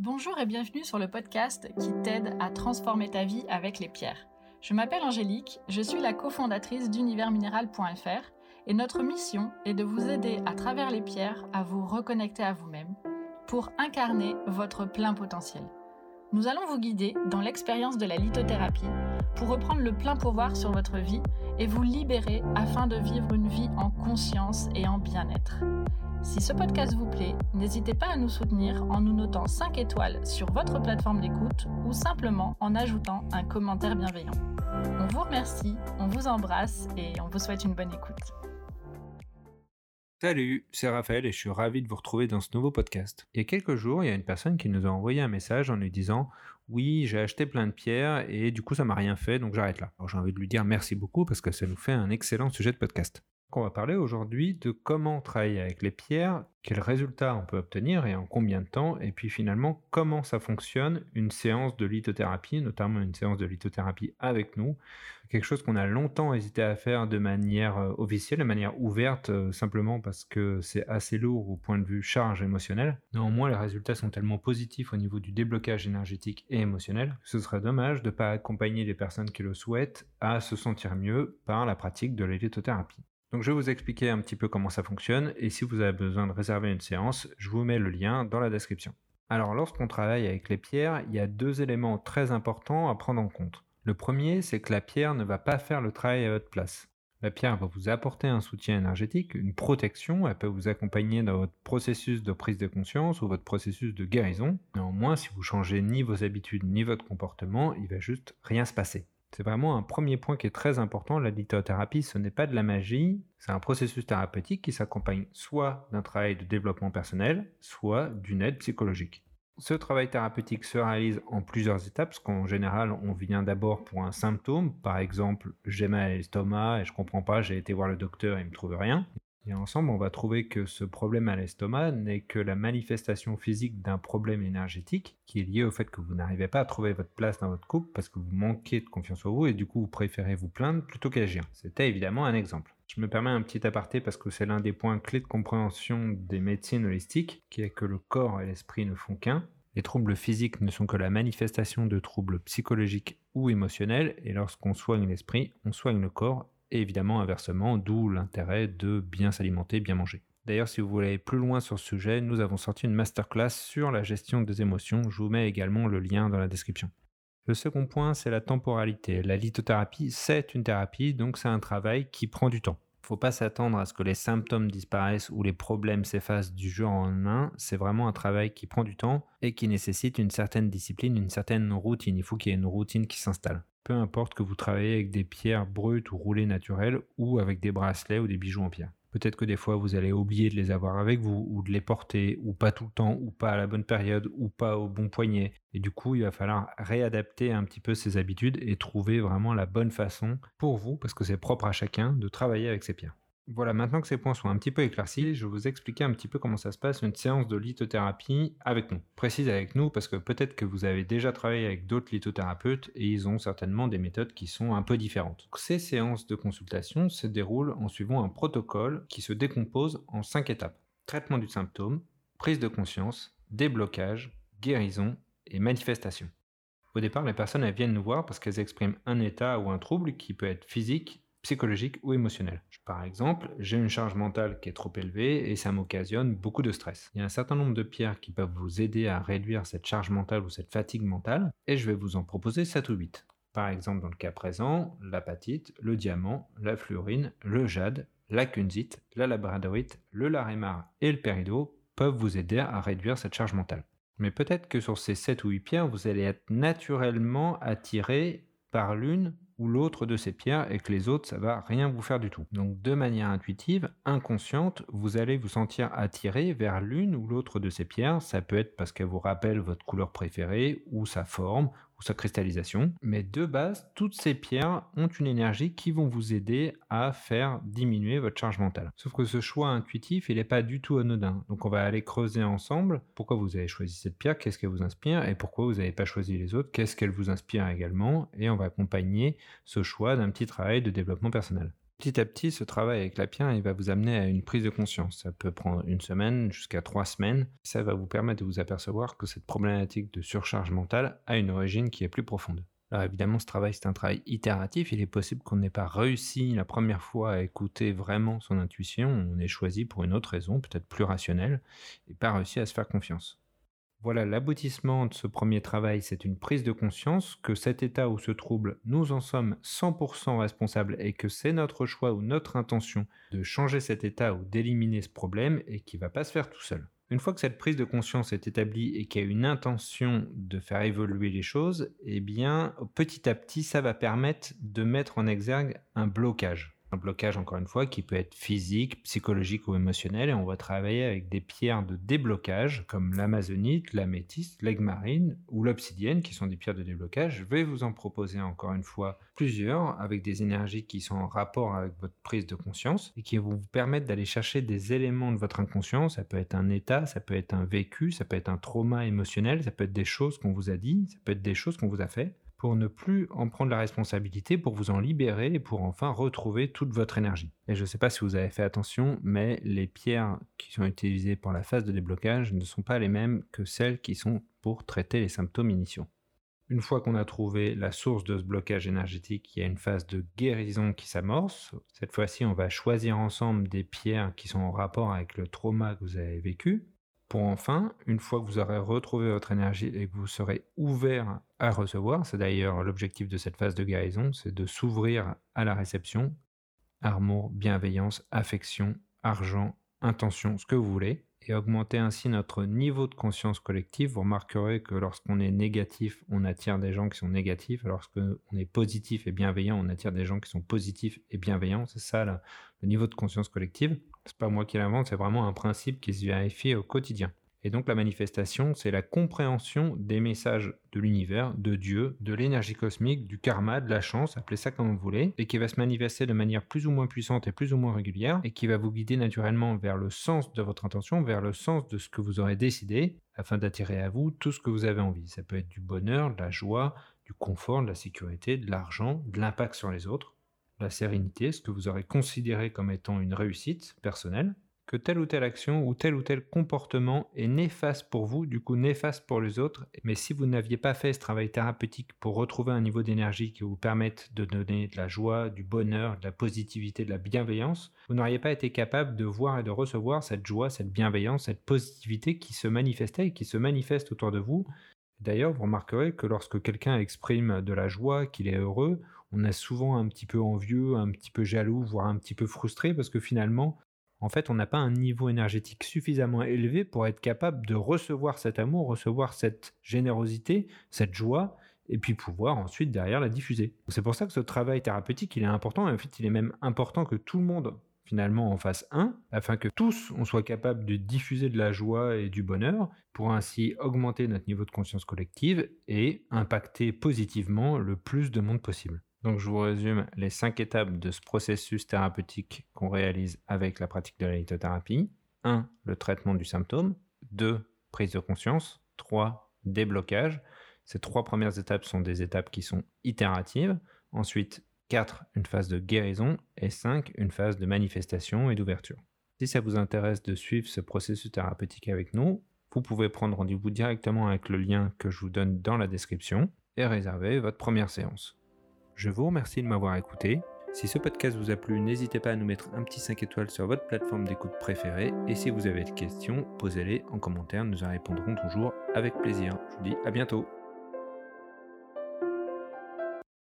Bonjour et bienvenue sur le podcast qui t'aide à transformer ta vie avec les pierres. Je m'appelle Angélique, je suis la cofondatrice d'universminéral.fr et notre mission est de vous aider à travers les pierres à vous reconnecter à vous-même pour incarner votre plein potentiel. Nous allons vous guider dans l'expérience de la lithothérapie pour reprendre le plein pouvoir sur votre vie et vous libérer afin de vivre une vie en conscience et en bien-être. Si ce podcast vous plaît, n'hésitez pas à nous soutenir en nous notant 5 étoiles sur votre plateforme d'écoute ou simplement en ajoutant un commentaire bienveillant. On vous remercie, on vous embrasse et on vous souhaite une bonne écoute. Salut, c'est Raphaël et je suis ravi de vous retrouver dans ce nouveau podcast. Il y a quelques jours, il y a une personne qui nous a envoyé un message en nous disant Oui, j'ai acheté plein de pierres et du coup ça m'a rien fait donc j'arrête là. Alors j'ai envie de lui dire merci beaucoup parce que ça nous fait un excellent sujet de podcast. On va parler aujourd'hui de comment travailler avec les pierres, quels résultats on peut obtenir et en combien de temps, et puis finalement comment ça fonctionne une séance de lithothérapie, notamment une séance de lithothérapie avec nous, quelque chose qu'on a longtemps hésité à faire de manière euh, officielle, de manière ouverte, euh, simplement parce que c'est assez lourd au point de vue charge émotionnelle. Néanmoins, les résultats sont tellement positifs au niveau du déblocage énergétique et émotionnel que ce serait dommage de ne pas accompagner les personnes qui le souhaitent à se sentir mieux par la pratique de la lithothérapie. Donc je vais vous expliquer un petit peu comment ça fonctionne et si vous avez besoin de réserver une séance, je vous mets le lien dans la description. Alors lorsqu'on travaille avec les pierres, il y a deux éléments très importants à prendre en compte. Le premier, c'est que la pierre ne va pas faire le travail à votre place. La pierre va vous apporter un soutien énergétique, une protection, elle peut vous accompagner dans votre processus de prise de conscience ou votre processus de guérison. Néanmoins, si vous changez ni vos habitudes ni votre comportement, il va juste rien se passer. C'est vraiment un premier point qui est très important. La lithothérapie, ce n'est pas de la magie, c'est un processus thérapeutique qui s'accompagne soit d'un travail de développement personnel, soit d'une aide psychologique. Ce travail thérapeutique se réalise en plusieurs étapes, parce qu'en général, on vient d'abord pour un symptôme. Par exemple, j'ai mal à l'estomac et je comprends pas, j'ai été voir le docteur et il me trouve rien. Et ensemble, on va trouver que ce problème à l'estomac n'est que la manifestation physique d'un problème énergétique qui est lié au fait que vous n'arrivez pas à trouver votre place dans votre couple parce que vous manquez de confiance en vous et du coup vous préférez vous plaindre plutôt qu'agir. C'était évidemment un exemple. Je me permets un petit aparté parce que c'est l'un des points clés de compréhension des médecines holistiques, qui est que le corps et l'esprit ne font qu'un. Les troubles physiques ne sont que la manifestation de troubles psychologiques ou émotionnels, et lorsqu'on soigne l'esprit, on soigne le corps et évidemment inversement, d'où l'intérêt de bien s'alimenter, bien manger. D'ailleurs, si vous voulez aller plus loin sur ce sujet, nous avons sorti une masterclass sur la gestion des émotions. Je vous mets également le lien dans la description. Le second point, c'est la temporalité. La lithothérapie, c'est une thérapie, donc c'est un travail qui prend du temps. Il ne faut pas s'attendre à ce que les symptômes disparaissent ou les problèmes s'effacent du jour au lendemain. C'est vraiment un travail qui prend du temps et qui nécessite une certaine discipline, une certaine routine. Il faut qu'il y ait une routine qui s'installe peu importe que vous travaillez avec des pierres brutes ou roulées naturelles ou avec des bracelets ou des bijoux en pierre. Peut-être que des fois vous allez oublier de les avoir avec vous ou de les porter ou pas tout le temps ou pas à la bonne période ou pas au bon poignet. Et du coup, il va falloir réadapter un petit peu ses habitudes et trouver vraiment la bonne façon pour vous, parce que c'est propre à chacun, de travailler avec ces pierres. Voilà, maintenant que ces points sont un petit peu éclaircis, je vais vous expliquer un petit peu comment ça se passe une séance de lithothérapie avec nous. Précise avec nous parce que peut-être que vous avez déjà travaillé avec d'autres lithothérapeutes et ils ont certainement des méthodes qui sont un peu différentes. Ces séances de consultation se déroulent en suivant un protocole qui se décompose en cinq étapes. Traitement du symptôme, prise de conscience, déblocage, guérison et manifestation. Au départ, les personnes viennent nous voir parce qu'elles expriment un état ou un trouble qui peut être physique, psychologique ou émotionnel. Par exemple, j'ai une charge mentale qui est trop élevée et ça m'occasionne beaucoup de stress. Il y a un certain nombre de pierres qui peuvent vous aider à réduire cette charge mentale ou cette fatigue mentale et je vais vous en proposer 7 ou 8. Par exemple, dans le cas présent, l'apatite, le diamant, la fluorine, le jade, la kunzite, la labradorite, le larémar et le péridot peuvent vous aider à réduire cette charge mentale. Mais peut-être que sur ces 7 ou 8 pierres, vous allez être naturellement attiré par l'une ou l'autre de ces pierres et que les autres, ça va rien vous faire du tout. Donc de manière intuitive, inconsciente, vous allez vous sentir attiré vers l'une ou l'autre de ces pierres. Ça peut être parce qu'elle vous rappelle votre couleur préférée ou sa forme ou sa cristallisation. Mais de base, toutes ces pierres ont une énergie qui vont vous aider à faire diminuer votre charge mentale. Sauf que ce choix intuitif, il n'est pas du tout anodin. Donc on va aller creuser ensemble pourquoi vous avez choisi cette pierre, qu'est-ce qu'elle vous inspire? Et pourquoi vous n'avez pas choisi les autres, qu'est-ce qu'elle vous inspire également? Et on va accompagner ce choix d'un petit travail de développement personnel. Petit à petit, ce travail avec la pierre, il va vous amener à une prise de conscience. Ça peut prendre une semaine jusqu'à trois semaines. Ça va vous permettre de vous apercevoir que cette problématique de surcharge mentale a une origine qui est plus profonde. Alors évidemment, ce travail, c'est un travail itératif. Il est possible qu'on n'ait pas réussi la première fois à écouter vraiment son intuition. On ait choisi pour une autre raison, peut-être plus rationnelle, et pas réussi à se faire confiance. Voilà, l'aboutissement de ce premier travail, c'est une prise de conscience que cet état ou ce trouble, nous en sommes 100% responsables et que c'est notre choix ou notre intention de changer cet état ou d'éliminer ce problème et qui ne va pas se faire tout seul. Une fois que cette prise de conscience est établie et qu'il y a une intention de faire évoluer les choses, eh bien, petit à petit, ça va permettre de mettre en exergue un blocage. Un blocage, encore une fois, qui peut être physique, psychologique ou émotionnel. Et on va travailler avec des pierres de déblocage, comme l'amazonite, l'améthyste, l'aigle marine ou l'obsidienne, qui sont des pierres de déblocage. Je vais vous en proposer encore une fois plusieurs, avec des énergies qui sont en rapport avec votre prise de conscience et qui vont vous permettre d'aller chercher des éléments de votre inconscient. Ça peut être un état, ça peut être un vécu, ça peut être un trauma émotionnel, ça peut être des choses qu'on vous a dit, ça peut être des choses qu'on vous a fait pour ne plus en prendre la responsabilité, pour vous en libérer et pour enfin retrouver toute votre énergie. Et je ne sais pas si vous avez fait attention, mais les pierres qui sont utilisées pour la phase de déblocage ne sont pas les mêmes que celles qui sont pour traiter les symptômes initiaux. Une fois qu'on a trouvé la source de ce blocage énergétique, il y a une phase de guérison qui s'amorce. Cette fois-ci, on va choisir ensemble des pierres qui sont en rapport avec le trauma que vous avez vécu pour enfin, une fois que vous aurez retrouvé votre énergie et que vous serez ouvert à recevoir, c'est d'ailleurs l'objectif de cette phase de guérison, c'est de s'ouvrir à la réception, amour, bienveillance, affection, argent, intention, ce que vous voulez, et augmenter ainsi notre niveau de conscience collective. Vous remarquerez que lorsqu'on est négatif, on attire des gens qui sont négatifs, lorsqu'on est positif et bienveillant, on attire des gens qui sont positifs et bienveillants. C'est ça le niveau de conscience collective. C'est pas moi qui l'invente, c'est vraiment un principe qui se vérifie au quotidien. Et donc la manifestation, c'est la compréhension des messages de l'univers, de Dieu, de l'énergie cosmique, du karma, de la chance, appelez ça comme vous voulez, et qui va se manifester de manière plus ou moins puissante et plus ou moins régulière, et qui va vous guider naturellement vers le sens de votre intention, vers le sens de ce que vous aurez décidé, afin d'attirer à vous tout ce que vous avez envie. Ça peut être du bonheur, de la joie, du confort, de la sécurité, de l'argent, de l'impact sur les autres, la sérénité, ce que vous aurez considéré comme étant une réussite personnelle, que telle ou telle action ou tel ou tel comportement est néfaste pour vous, du coup néfaste pour les autres, mais si vous n'aviez pas fait ce travail thérapeutique pour retrouver un niveau d'énergie qui vous permette de donner de la joie, du bonheur, de la positivité, de la bienveillance, vous n'auriez pas été capable de voir et de recevoir cette joie, cette bienveillance, cette positivité qui se manifestait et qui se manifeste autour de vous. D'ailleurs, vous remarquerez que lorsque quelqu'un exprime de la joie, qu'il est heureux, on est souvent un petit peu envieux, un petit peu jaloux, voire un petit peu frustré parce que finalement, en fait, on n'a pas un niveau énergétique suffisamment élevé pour être capable de recevoir cet amour, recevoir cette générosité, cette joie, et puis pouvoir ensuite derrière la diffuser. C'est pour ça que ce travail thérapeutique, il est important, et en fait, il est même important que tout le monde finalement en fasse un, afin que tous on soit capable de diffuser de la joie et du bonheur, pour ainsi augmenter notre niveau de conscience collective et impacter positivement le plus de monde possible. Donc, je vous résume les cinq étapes de ce processus thérapeutique qu'on réalise avec la pratique de la lithothérapie. 1. Le traitement du symptôme. 2. Prise de conscience. 3. Déblocage. Ces trois premières étapes sont des étapes qui sont itératives. Ensuite, 4. Une phase de guérison. Et 5. Une phase de manifestation et d'ouverture. Si ça vous intéresse de suivre ce processus thérapeutique avec nous, vous pouvez prendre rendez-vous directement avec le lien que je vous donne dans la description et réserver votre première séance. Je vous remercie de m'avoir écouté. Si ce podcast vous a plu, n'hésitez pas à nous mettre un petit 5 étoiles sur votre plateforme d'écoute préférée. Et si vous avez des questions, posez-les en commentaire, nous y répondrons toujours avec plaisir. Je vous dis à bientôt.